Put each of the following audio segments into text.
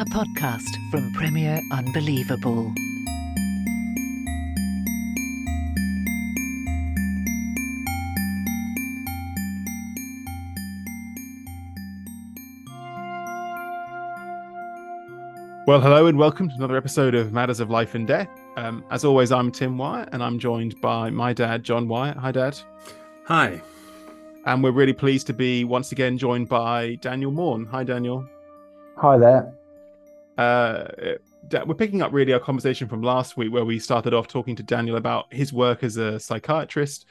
a podcast from Premier Unbelievable. Well, hello and welcome to another episode of Matters of Life and Death. Um, as always, I'm Tim Wyatt and I'm joined by my dad, John Wyatt. Hi, Dad. Hi. And we're really pleased to be once again joined by Daniel Maughan. Hi, Daniel. Hi there uh, we're picking up really our conversation from last week where we started off talking to Daniel about his work as a psychiatrist,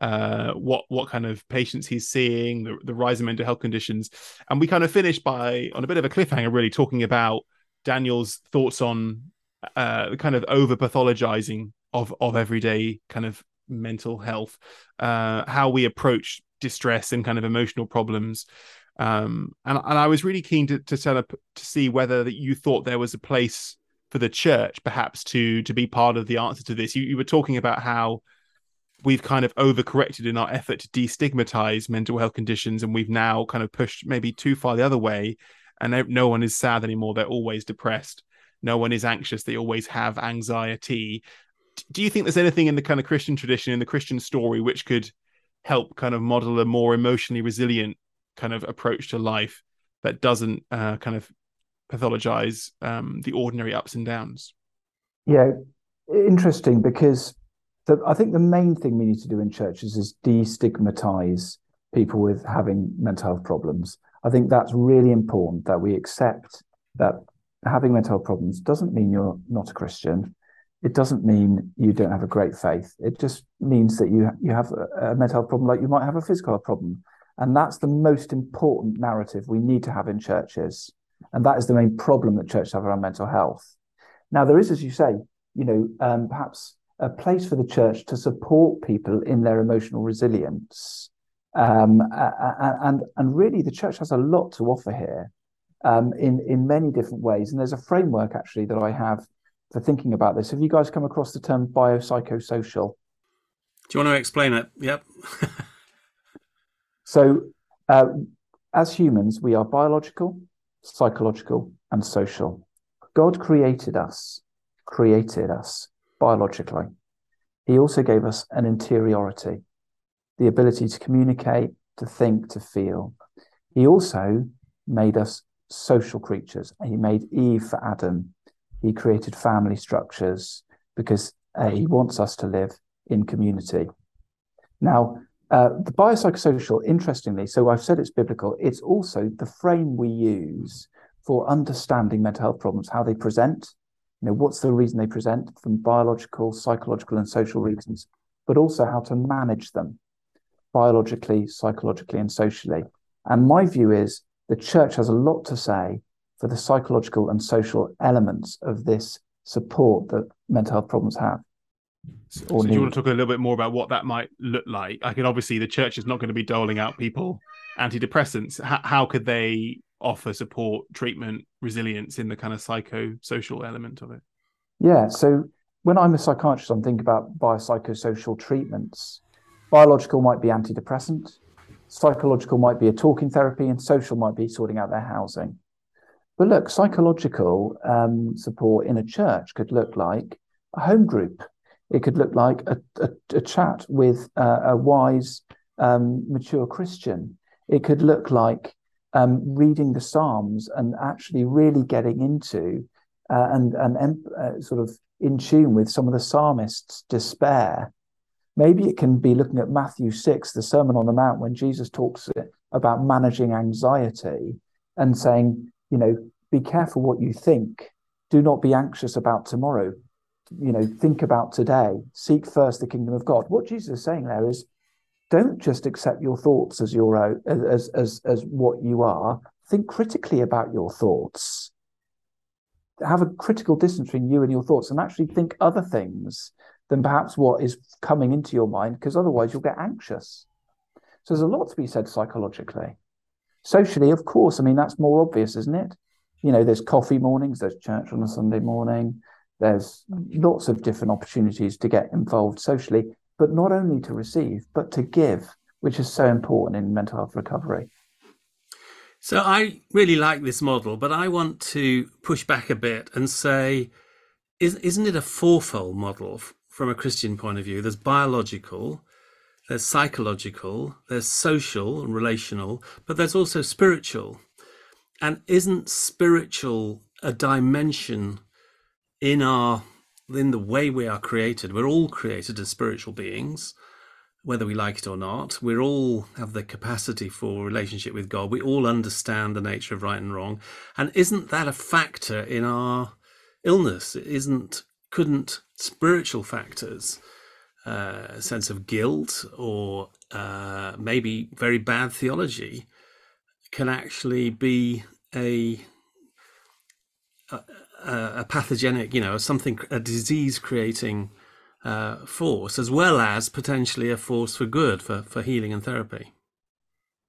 uh, what what kind of patients he's seeing, the, the rise in mental health conditions, and we kind of finished by on a bit of a cliffhanger, really talking about Daniel's thoughts on uh, the kind of over pathologizing of of everyday kind of mental health, uh, how we approach distress and kind of emotional problems um, and and I was really keen to to set up to see whether that you thought there was a place for the church perhaps to to be part of the answer to this. You you were talking about how we've kind of overcorrected in our effort to destigmatize mental health conditions, and we've now kind of pushed maybe too far the other way, and no one is sad anymore. They're always depressed. No one is anxious. They always have anxiety. Do you think there's anything in the kind of Christian tradition, in the Christian story, which could help kind of model a more emotionally resilient kind of approach to life that doesn't uh, kind of pathologize um, the ordinary ups and downs. Yeah, interesting because the, I think the main thing we need to do in churches is destigmatize people with having mental health problems. I think that's really important that we accept that having mental health problems doesn't mean you're not a Christian. It doesn't mean you don't have a great faith. It just means that you you have a, mental health problem like you might have a physical health problem. And that's the most important narrative we need to have in churches. And that is the main problem that churches have around mental health. Now, there is, as you say, you know, um, perhaps a place for the church to support people in their emotional resilience. Um, and, and really, the church has a lot to offer here um, in, in many different ways. And there's a framework actually that I have for thinking about this. Have you guys come across the term biopsychosocial? Do you want to explain it? Yep. So, uh, as humans, we are biological, psychological, and social. God created us, created us biologically. He also gave us an interiority, the ability to communicate, to think, to feel. He also made us social creatures. He made Eve for Adam. He created family structures because uh, he wants us to live in community. Now, uh, the biopsychosocial, interestingly, so I've said it's biblical, it's also the frame we use for understanding mental health problems, how they present, you know, what's the reason they present from biological, psychological, and social reasons, but also how to manage them biologically, psychologically, and socially. And my view is the church has a lot to say for the psychological and social elements of this support that mental health problems have. So, so do you want to talk a little bit more about what that might look like? I can obviously the church is not going to be doling out people antidepressants. How, how could they offer support, treatment, resilience in the kind of psychosocial element of it? Yeah. So when I'm a psychiatrist, I'm thinking about biopsychosocial treatments. Biological might be antidepressant, psychological might be a talking therapy, and social might be sorting out their housing. But look, psychological um, support in a church could look like a home group it could look like a, a, a chat with uh, a wise, um, mature Christian. It could look like um, reading the Psalms and actually really getting into uh, and and uh, sort of in tune with some of the psalmists' despair. Maybe it can be looking at Matthew 6, the Sermon on the Mount, when Jesus talks about managing anxiety and saying, you know, be careful what you think. Do not be anxious about tomorrow. You know, think about today. Seek first the kingdom of God. What Jesus is saying there is don't just accept your thoughts as your own, as, as, as what you are. Think critically about your thoughts have a critical distance between you and your thoughts and actually think other things than perhaps what is coming into your mind, because otherwise you'll get anxious. So there's a lot to be said psychologically. Socially, of course, I mean, that's more obvious, isn't it? You know, there's coffee mornings, there's church on a Sunday morning, there's lots of different opportunities to get involved socially, but not only to receive, but to give, which is so important in mental health recovery. So I really like this model, but I want to push back a bit and say, is, isn't it a fourfold model from a Christian point of view? There's biological, there's psychological, there's social and relational, but there's also spiritual. And isn't spiritual a dimension in our in the way we are created? We're all created as spiritual beings whether we like it or not. We all have the capacity for relationship with God. We all understand the nature of right and wrong. And isn't that a factor in our illness? Isn't couldn't spiritual factors, uh, a sense of guilt or uh, maybe very bad theology, can actually be a a, a pathogenic, you know, something a disease creating uh, force, as well as potentially a force for good, for, for healing and therapy.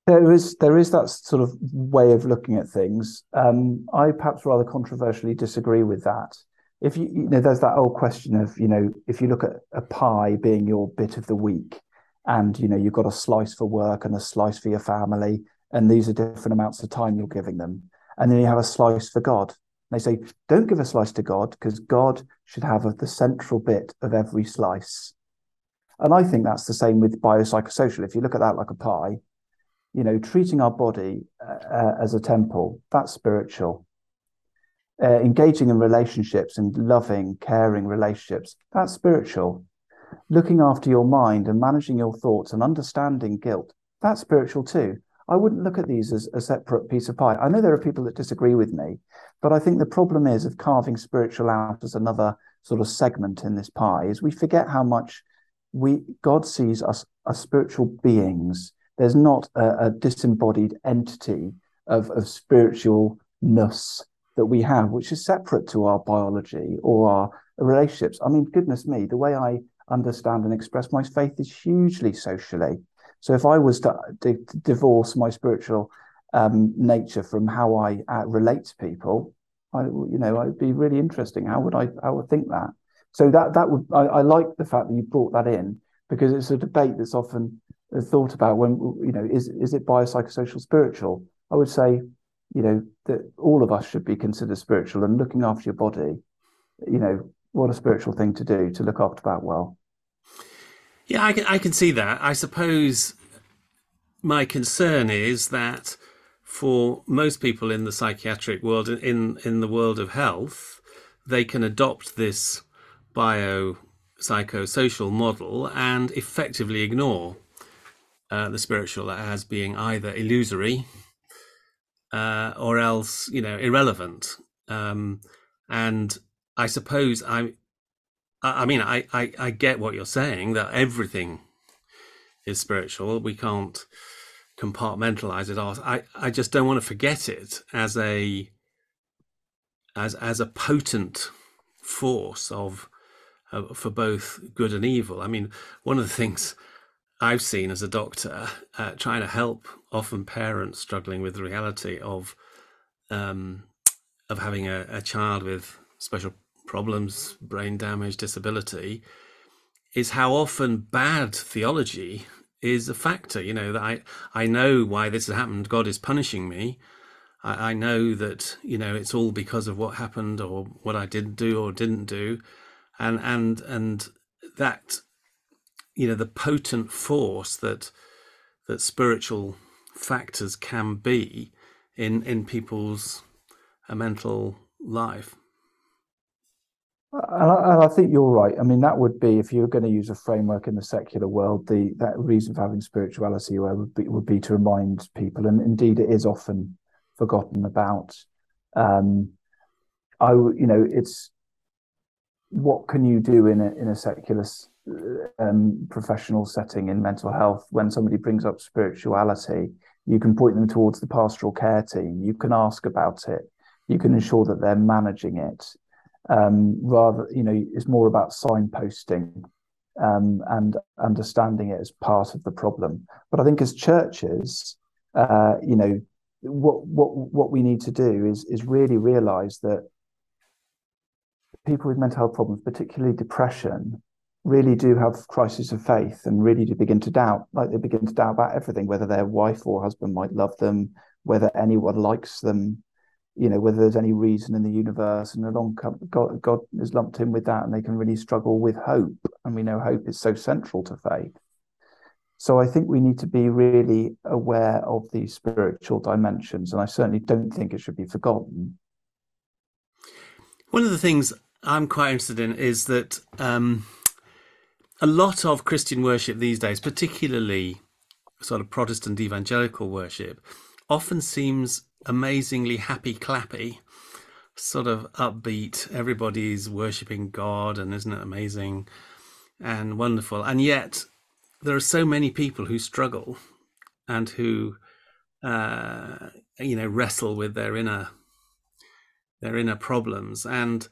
There is there is that sort of way of looking at things. Um, I perhaps rather controversially disagree with that. If you, you know, there's that old question of you know, if you look at a pie being your bit of the week, and you know you've got a slice for work and a slice for your family, and these are different amounts of time you're giving them, and then you have a slice for God. They say, don't give a slice to God because God should have a, the central bit of every slice. And I think that's the same with biopsychosocial. If you look at that like a pie, you know, treating our body uh, uh, as a temple, that's spiritual. Uh, engaging in relationships and loving, caring relationships, that's spiritual. Looking after your mind and managing your thoughts and understanding guilt, that's spiritual too. I wouldn't look at these as a separate piece of pie. I know there are people that disagree with me, but I think the problem is of carving spiritual out as another sort of segment in this pie is we forget how much we God sees us as spiritual beings. There's not a, a disembodied entity of, of spiritualness that we have, which is separate to our biology or our relationships. I mean, goodness me, the way I understand and express my faith is hugely socially. So if I was to, divorce my spiritual um, nature from how I uh, relate to people, I, you know, it'd be really interesting. How would I, I would think that. So that that would I, I like the fact that you brought that in because it's a debate that's often thought about when you know is is it biopsychosocial spiritual? I would say, you know, that all of us should be considered spiritual and looking after your body. You know, what a spiritual thing to do to look after that well. Yeah, I can, I can see that. I suppose my concern is that for most people in the psychiatric world, in in the world of health, they can adopt this bio psychosocial model and effectively ignore uh, the spiritual as being either illusory uh, or else, you know, irrelevant. Um, and I suppose I I mean, I, I, I get what you're saying that everything is spiritual. We can't compartmentalize it. I, I just don't want to forget it as a as as a potent force of uh, for both good and evil. I mean, one of the things I've seen as a doctor uh, trying to help often parents struggling with the reality of um, of having a, a child with special problems, brain damage, disability, is how often bad theology is a factor. You know that I I know why this has happened. God is punishing me. I, I know that you know it's all because of what happened or what I didn't do or didn't do, and and and that you know the potent force that that spiritual factors can be in in people's uh, mental life And I, and I, think you're right. I mean, that would be if you're going to use a framework in the secular world, the that reason for having spirituality would be would be to remind people, and indeed it is often forgotten about. Um, I, you know, it's what can you do in a in a secular um, professional setting in mental health when somebody brings up spirituality? You can point them towards the pastoral care team. You can ask about it. You can ensure that they're managing it um, rather, you know, it's more about signposting um, and understanding it as part of the problem. But I think as churches, uh, you know, what what what we need to do is is really realise that people with mental health problems, particularly depression, really do have crises of faith and really do begin to doubt, like they begin to doubt about everything, whether their wife or husband might love them, whether anyone likes them, you know whether there's any reason in the universe and along God, God is lumped in with that and they can really struggle with hope and we know hope is so central to faith. So i think we need to be really aware of these spiritual dimensions and i certainly don't think it should be forgotten. One of the things i'm quite interested in is that um, a lot of christian worship these days particularly sort of protestant evangelical worship often seems amazingly happy clappy, sort of upbeat. Everybody's worshipping God, and isn't it amazing and wonderful? And yet, there are so many people who struggle and who, uh, you know, wrestle with their inner their inner problems and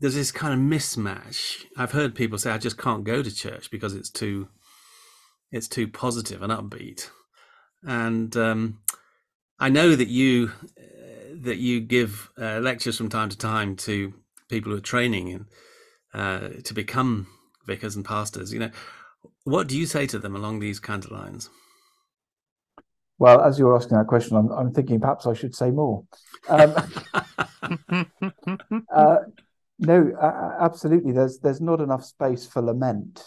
there's this kind of mismatch. I've heard people say, "I just can't go to church because it's too, it's too positive and upbeat," and um, I know that you uh, that you give uh, lectures from time to time to people who are training and uh, to become vicars and pastors. You know, what do you say to them along these kind of lines? Well, as you're asking that question, I'm, I'm thinking perhaps I should say more. Um, uh, no, uh, absolutely. There's there's not enough space for lament.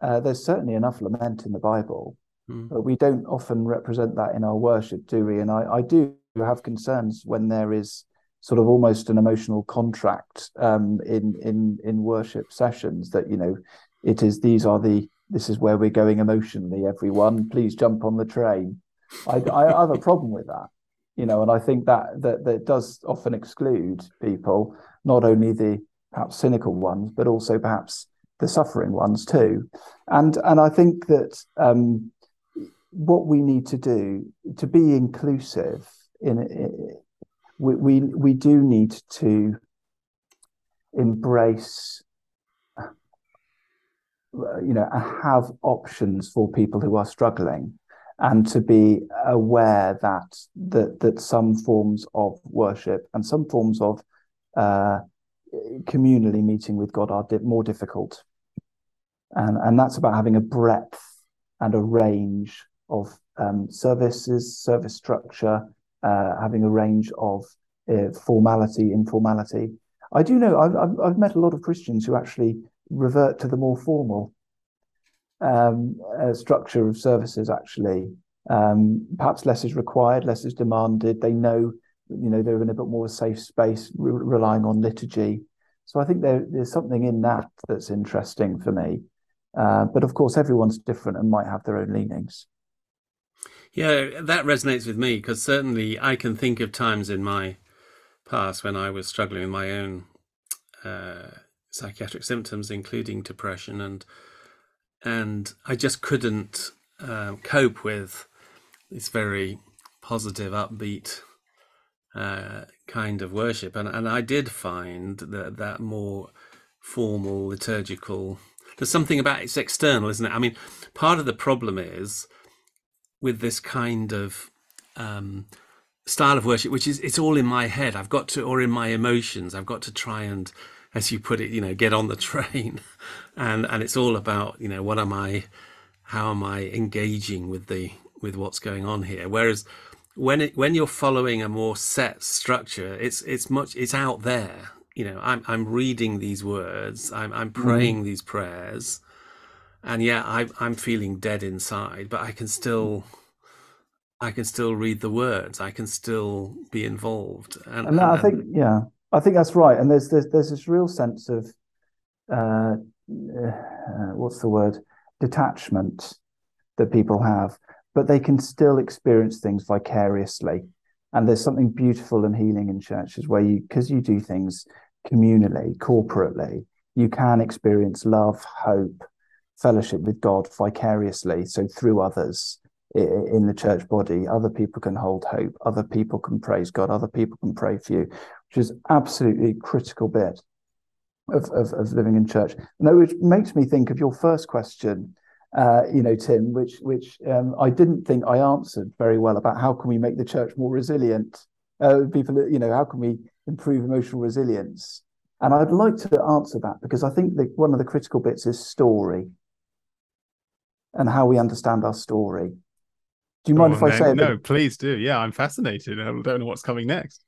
Uh, there's certainly enough lament in the Bible, Mm. But we don't often represent that in our worship, do we? And I, I do have concerns when there is sort of almost an emotional contract um, in in in worship sessions that you know it is these are the this is where we're going emotionally. Everyone, please jump on the train. I, I have a problem with that, you know, and I think that that that does often exclude people, not only the perhaps cynical ones, but also perhaps the suffering ones too. And and I think that um, what we need to do to be inclusive in we, we we do need to embrace you know have options for people who are struggling and to be aware that that that some forms of worship and some forms of uh, communally meeting with God are more difficult. And and that's about having a breadth and a range of um, services, service structure, uh, having a range of uh, formality, informality. I do know I've, I've met a lot of Christians who actually revert to the more formal um, uh, structure of services. Actually, um, perhaps less is required, less is demanded. They know, you know, they're in a bit more safe space, re- relying on liturgy. So I think there, there's something in that that's interesting for me. Uh, but of course, everyone's different and might have their own leanings. Yeah, that resonates with me because certainly I can think of times in my past when I was struggling with my own uh, psychiatric symptoms, including depression, and and I just couldn't um, cope with this very positive, upbeat uh, kind of worship, and and I did find that that more formal liturgical. There's something about it's external, isn't it? I mean, part of the problem is with this kind of um, style of worship, which is it's all in my head. I've got to, or in my emotions, I've got to try and, as you put it, you know, get on the train, and and it's all about you know what am I, how am I engaging with the with what's going on here. Whereas when it when you're following a more set structure, it's it's much it's out there. You know, I'm I'm reading these words, I'm I'm praying mm. these prayers and yeah, I, I'm feeling dead inside, but I can still, I can still read the words. I can still be involved. And, and I think, yeah, I think that's right. And there's there's, there's this real sense of uh, uh, what's the word detachment that people have, but they can still experience things vicariously. And there's something beautiful and healing in churches where you, because you do things communally, corporately, you can experience love, hope, fellowship with God vicariously. So through others in the church body, other people can hold hope, other people can praise God, other people can pray for you, which is absolutely critical bit of, of, of living in church. And which makes me think of your first question, uh, you know, Tim, which which um, I didn't think I answered very well about how can we make the church more resilient. Uh, people, you know, how can we improve emotional resilience? And I'd like to answer that because I think that one of the critical bits is story and how we understand our story. Do you mind oh, if I say it? No, please do. Yeah, I'm fascinated. I don't know what's coming next.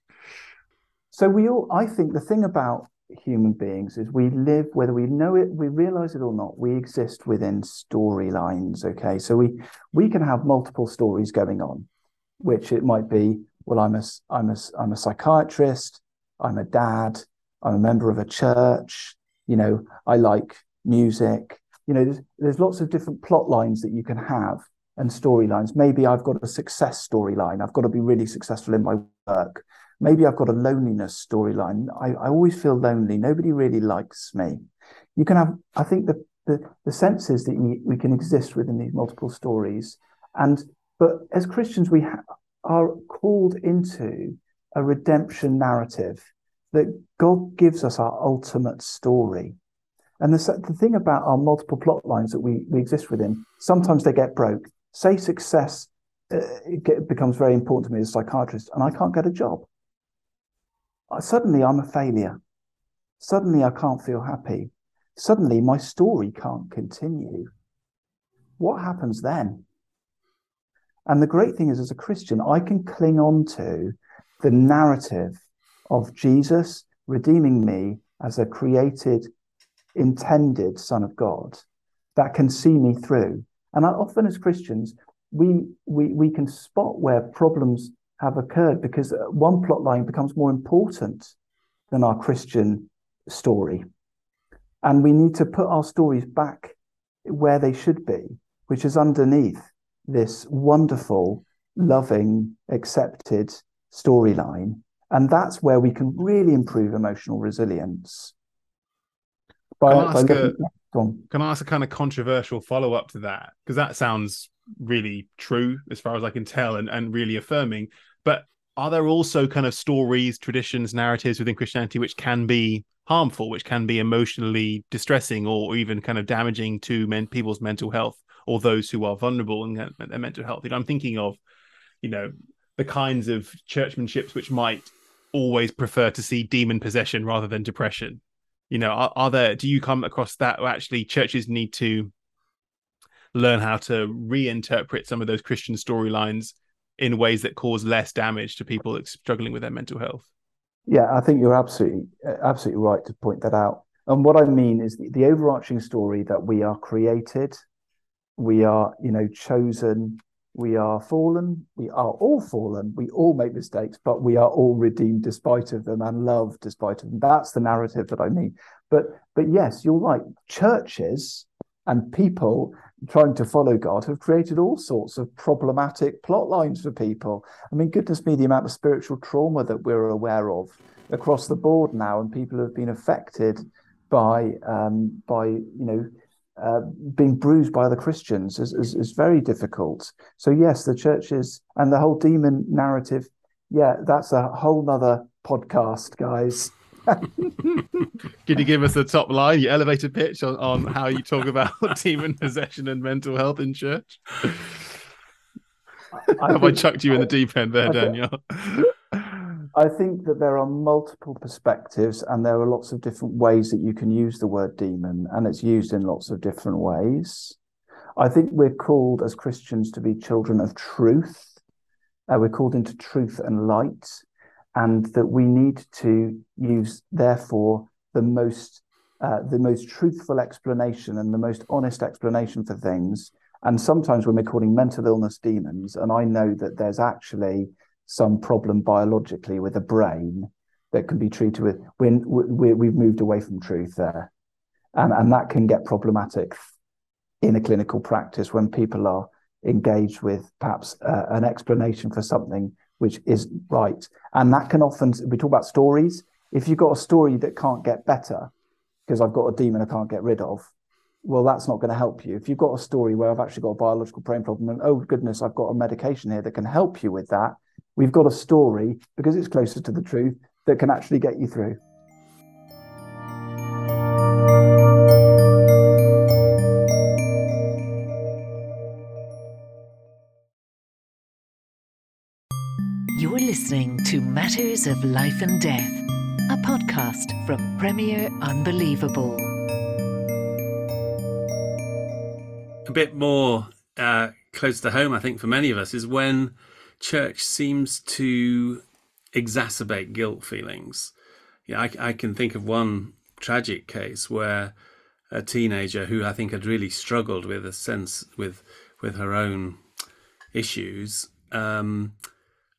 So we all, I think, the thing about human beings is we live, whether we know it, we realize it or not, we exist within storylines. Okay, so we we can have multiple stories going on, which it might be. Well, I'm a I'm a I'm a psychiatrist. I'm a dad. I'm a member of a church. You know, I like music. You know, there's, there's lots of different plot lines that you can have and storylines. Maybe I've got a success storyline. I've got to be really successful in my work. Maybe I've got a loneliness storyline. I, I always feel lonely. Nobody really likes me. You can have, I think the, the, the sense is that we, we can exist within these multiple stories. And, but as Christians, we ha- are called into a redemption narrative that God gives us our ultimate story. And the, the thing about our multiple plot lines that we, we exist within, sometimes they get broke. Say success uh, it becomes very important to me as a psychiatrist, and I can't get a job. Suddenly, I'm a failure. Suddenly, I can't feel happy. Suddenly, my story can't continue. What happens then? And the great thing is, as a Christian, I can cling on to the narrative of Jesus redeeming me as a created, intended Son of God that can see me through. And I, often, as Christians, we, we, we can spot where problems have occurred because uh, one plot line becomes more important than our Christian story. And we need to put our stories back where they should be, which is underneath this wonderful, loving, accepted storyline and that's where we can really improve emotional resilience. By, can, I ask a, can I ask a kind of controversial follow up to that? Because that sounds really true as far as I can tell and, and really affirming. But are there also kind of stories, traditions, narratives within Christianity which can be harmful, which can be emotionally distressing or even kind of damaging to men, people's mental health or those who are vulnerable and their mental health? You know, I'm thinking of, you know, the kinds of churchmanships which might always prefer to see demon possession rather than depression you know are, are there do you come across that or actually churches need to learn how to reinterpret some of those christian storylines in ways that cause less damage to people struggling with their mental health? Yeah i think you're absolutely uh, absolutely right to point that out. And what i mean is the, the overarching story that we are created we are you know chosen we are fallen. We are all fallen. We all make mistakes but we are all redeemed despite of them and loved despite of them. That's the narrative that i mean. But but yes you're right. Churches and people trying to follow god have created all sorts of problematic plot lines for people. I mean goodness me the amount of spiritual trauma that we're aware of across the board now and people who have been affected by um, by you know uh, being bruised by other Christians is, is, is, very difficult. So, yes, the churches and the whole demon narrative, yeah, that's a whole nother podcast, guys. Could you give us the top line, your elevator pitch on, on how you talk about demon possession and mental health in church? I Have think, I chucked you in the deep end there, Daniel? I think that there are multiple perspectives and there are lots of different ways that you can use the word demon, and it's used in lots of different ways. I think we're called as Christians to be children of truth. Uh, we're called into truth and light, and that we need to use, therefore, the most uh, the most truthful explanation and the most honest explanation for things. And sometimes when we're calling mental illness demons, and I know that there's actually some problem biologically with the brain, that can be treated with when we, we've moved away from truth there. And and that can get problematic in a clinical practice when people are engaged with perhaps uh, an explanation for something which isn't right. And that can often we talk about stories. If you've got a story that can't get better because i've got a demon i can't get rid of well that's not going to help you. If you've got a story where i've actually got a biological brain problem and oh goodness i've got a medication here that can help you with that we've got a story because it's closer to the truth that can actually get you through. You're listening to Matters of Life and Death, a podcast from Premier Unbelievable. A bit more uh, close to home, I think, for many of us, is when church seems to exacerbate guilt feelings. Yeah, I, I can think of one tragic case where a teenager who I think had really struggled with a sense with with her own issues um,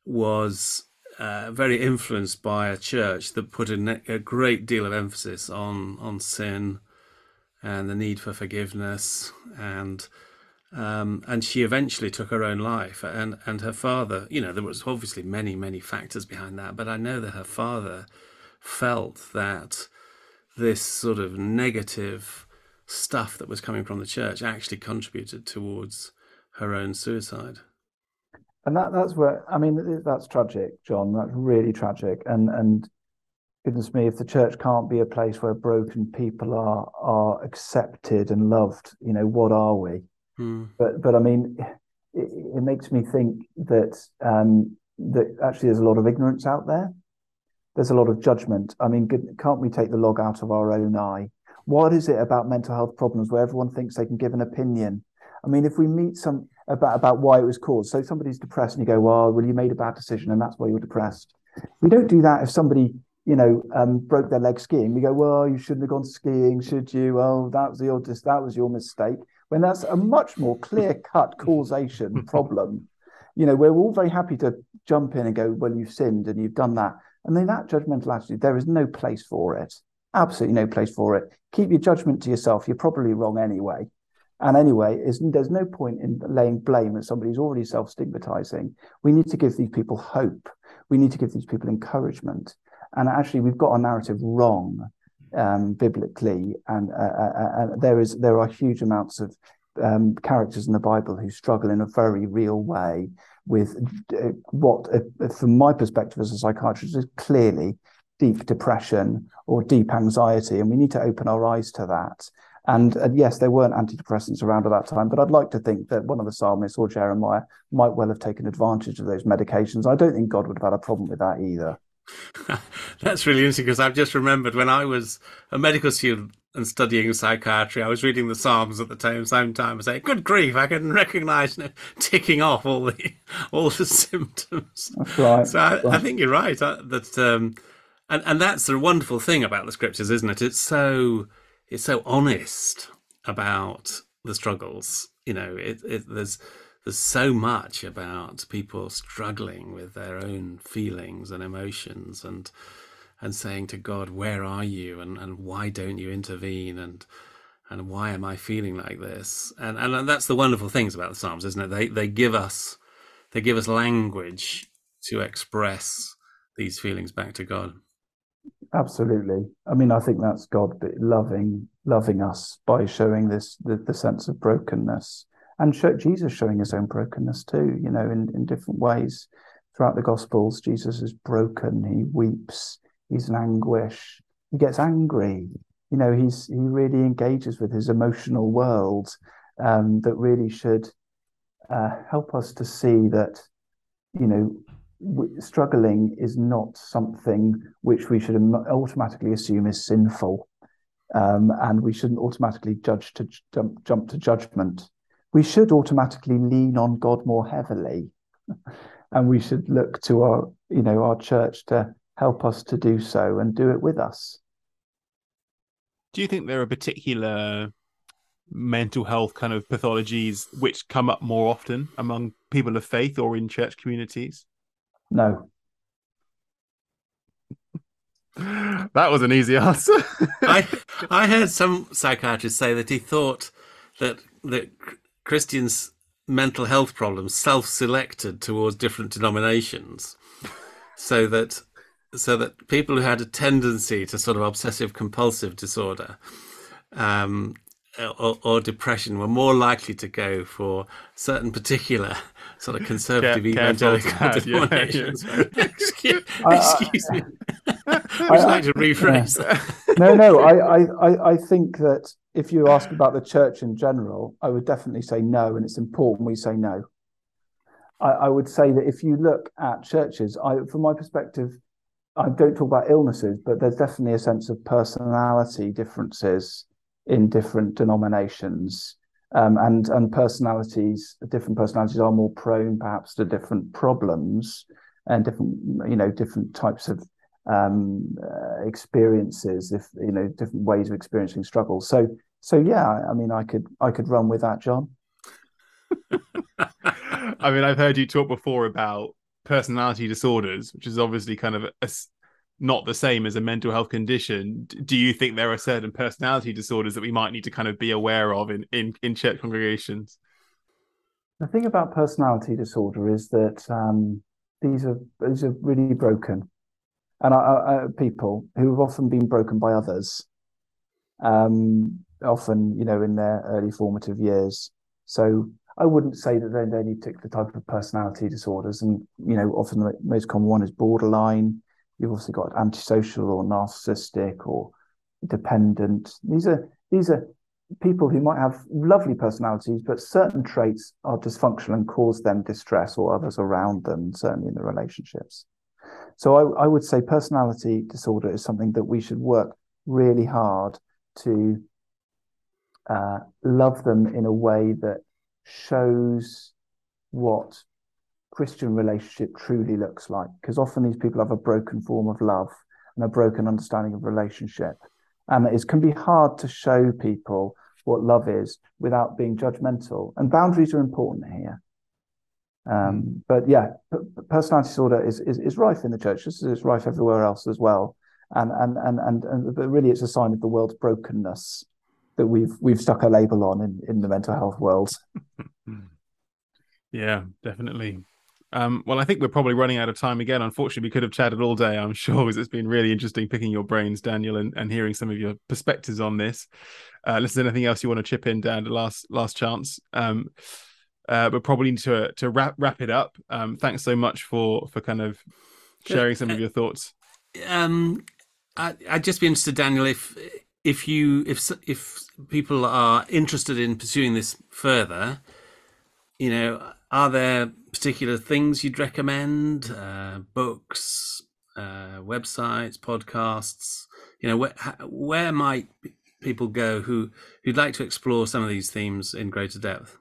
was uh, very influenced by a church that put a, a, great deal of emphasis on on sin and the need for forgiveness and um, and she eventually took her own life. And, and her father, you know, there was obviously many, many factors behind that, but I know that her father felt that this sort of negative stuff that was coming from the church actually contributed towards her own suicide. And that, that's where, I mean, that's tragic, John. That's really tragic. And, and goodness me, if the church can't be a place where broken people are, are accepted and loved, you know, what are we? Mm. But but I mean, it, it makes me think that um, that actually there's a lot of ignorance out there. There's a lot of judgment. I mean, can't we take the log out of our own eye? What is it about mental health problems where everyone thinks they can give an opinion? I mean, if we meet some about about why it was caused, so somebody's depressed and you go, "Well, well, you made a bad decision and that's why you're depressed." We don't do that if somebody you know, um, broke their leg skiing. We go, well, you shouldn't have gone skiing, should you? Oh, that was your that was your mistake when that's a much more clear cut causation problem. You know, we're all very happy to jump in and go, well, you've sinned and you've done that. And then that judgmental attitude, there is no place for it. Absolutely no place for it. Keep your judgment to yourself. You're probably wrong anyway. And anyway, there's no point in laying blame at somebody who's already self stigmatizing. We need to give these people hope. We need to give these people encouragement. And actually, we've got our narrative wrong um, biblically, and uh, uh, uh, there is there are huge amounts of um, characters in the Bible who struggle in a very real way with uh, what, uh, from my perspective as a psychiatrist, is clearly deep depression or deep anxiety, and we need to open our eyes to that. And, and, yes, there weren't antidepressants around at that time, but I'd like to think that one of the psalmists or Jeremiah might well have taken advantage of those medications. I don't think God would have had a problem with that either. That's really interesting because I've just remembered when I was a medical student and studying psychiatry, I was reading the Psalms at the time, same time and saying, "Good grief, I can recognise you know, ticking off all the all the symptoms." That's right. So I, right. I think you're right uh, that, um, and and that's the wonderful thing about the scriptures, isn't it? It's so it's so honest about the struggles. You know, it, it there's there's so much about people struggling with their own feelings and emotions and and saying to God, where are you and, and why don't you intervene and and why am I feeling like this? And and that's the wonderful things about the Psalms, isn't it? They they give us they give us language to express these feelings back to God. Absolutely. I mean, I think that's God loving loving us by showing this the, the sense of brokenness and show, Jesus showing his own brokenness too, you know, in, in different ways. Throughout the Gospels, Jesus is broken, he weeps, he's in anguish, he gets angry. You know, he's he really engages with his emotional world um, that really should uh, help us to see that, you know, w- struggling is not something which we should automatically assume is sinful. Um, and we shouldn't automatically judge to jump, jump to judgment we should automatically lean on God more heavily. and we should look to our, you know, our church to help us to do so and do it with us. Do you think there are particular mental health kind of pathologies which come up more often among people of faith or in church communities? No. that was an easy answer. I I heard some psychiatrists say that he thought that that Christians' mental health problems self-selected towards different denominations, so that so that people who had a tendency to sort of obsessive compulsive disorder um, or, or, depression were more likely to go for certain particular sort of conservative evangelical denominations. Yeah, yeah. excuse, excuse me. I would like to rephrase yeah. that. no, no. I, I, I think that if you ask about the church in general, I would definitely say no, and it's important we say no. I, I would say that if you look at churches, I, from my perspective, I don't talk about illnesses, but there's definitely a sense of personality differences in different denominations. Um, and and personalities, different personalities are more prone perhaps to different problems and different, you know, different types of um, uh, experiences, if you know, different ways of experiencing struggle. So so yeah, I mean, I could I could run with that, John. I mean, I've heard you talk before about personality disorders, which is obviously kind of a, not the same as a mental health condition. Do you think there are certain personality disorders that we might need to kind of be aware of in in, in church congregations? The thing about personality disorder is that um, these are these are really broken, and I, I, people who have often been broken by others, um, often you know in their early formative years. So I wouldn't say that they're any particular type of personality disorders, and you know often the most common one is borderline You've also got antisocial or narcissistic or dependent. These are these are people who might have lovely personalities, but certain traits are dysfunctional and cause them distress or others around them, certainly in the relationships. So I, I would say personality disorder is something that we should work really hard to uh, love them in a way that shows what Christian relationship truly looks like. Because often these people have a broken form of love and a broken understanding of relationship. And it can be hard to show people what love is without being judgmental. And boundaries are important here. Um, but yeah, personality disorder is, is, is rife in the church. It's rife everywhere else as well. And, and, and, and, and, but really it's a sign of the world's brokenness that we've, we've stuck a label on in, in the mental health world. yeah, definitely. Um, well, I think we're probably running out of time again. Unfortunately, we could have chatted all day, I'm sure, because it's been really interesting picking your brains, Daniel, and, and hearing some of your perspectives on this. Uh, unless there's anything else you want to chip in, Dan, last last chance. Um, uh, but probably to to wrap wrap it up. Um, thanks so much for for kind of sharing some of your thoughts. Um, I, I'd just be interested, Daniel, if if you if if people are interested in pursuing this further, you know, are there particular things you'd recommend? Uh, books, uh, websites, podcasts? You know, where, where might people go who who'd like to explore some of these themes in greater depth?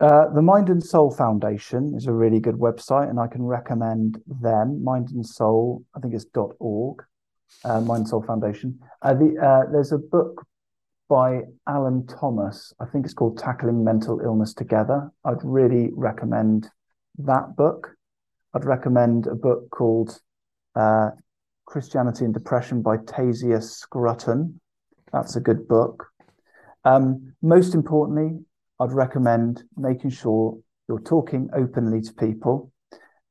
Uh, the Mind and Soul Foundation is a really good website, and I can recommend them. Mind and Soul, I think it's .org. Uh, Mind and Soul Foundation. Uh, the, uh, there's a book by Alan Thomas. I think it's called Tackling Mental Illness Together. I'd really recommend that book. I'd recommend a book called uh, Christianity and Depression by Tasia Scrutton. That's a good book. Um, most importantly, I'd recommend making sure you're talking openly to people.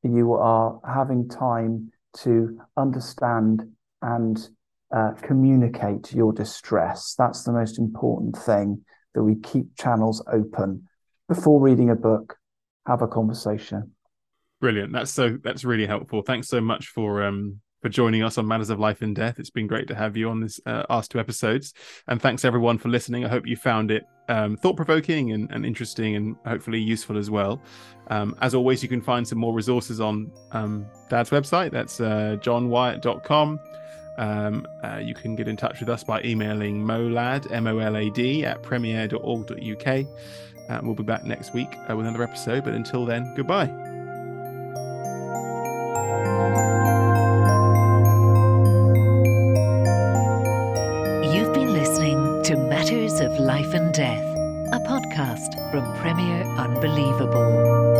You are having time to understand and uh, communicate your distress. That's the most important thing that we keep channels open before reading a book. Have a conversation. Brilliant. That's so. That's really helpful. Thanks so much for um for joining us on Matters of Life and Death. It's been great to have you on this uh, last two episodes, and thanks everyone for listening. I hope you found it um, thought provoking and, and, interesting, and hopefully useful as well. Um, as always, you can find some more resources on um, Dad's website. That's uh, johnwyatt.com. Um, uh, you can get in touch with us by emailing molad, M O L A D, at premier.org.uk. Uh, we'll be back next week uh, with another episode, but until then, goodbye. Death, a podcast from Premier Unbelievable.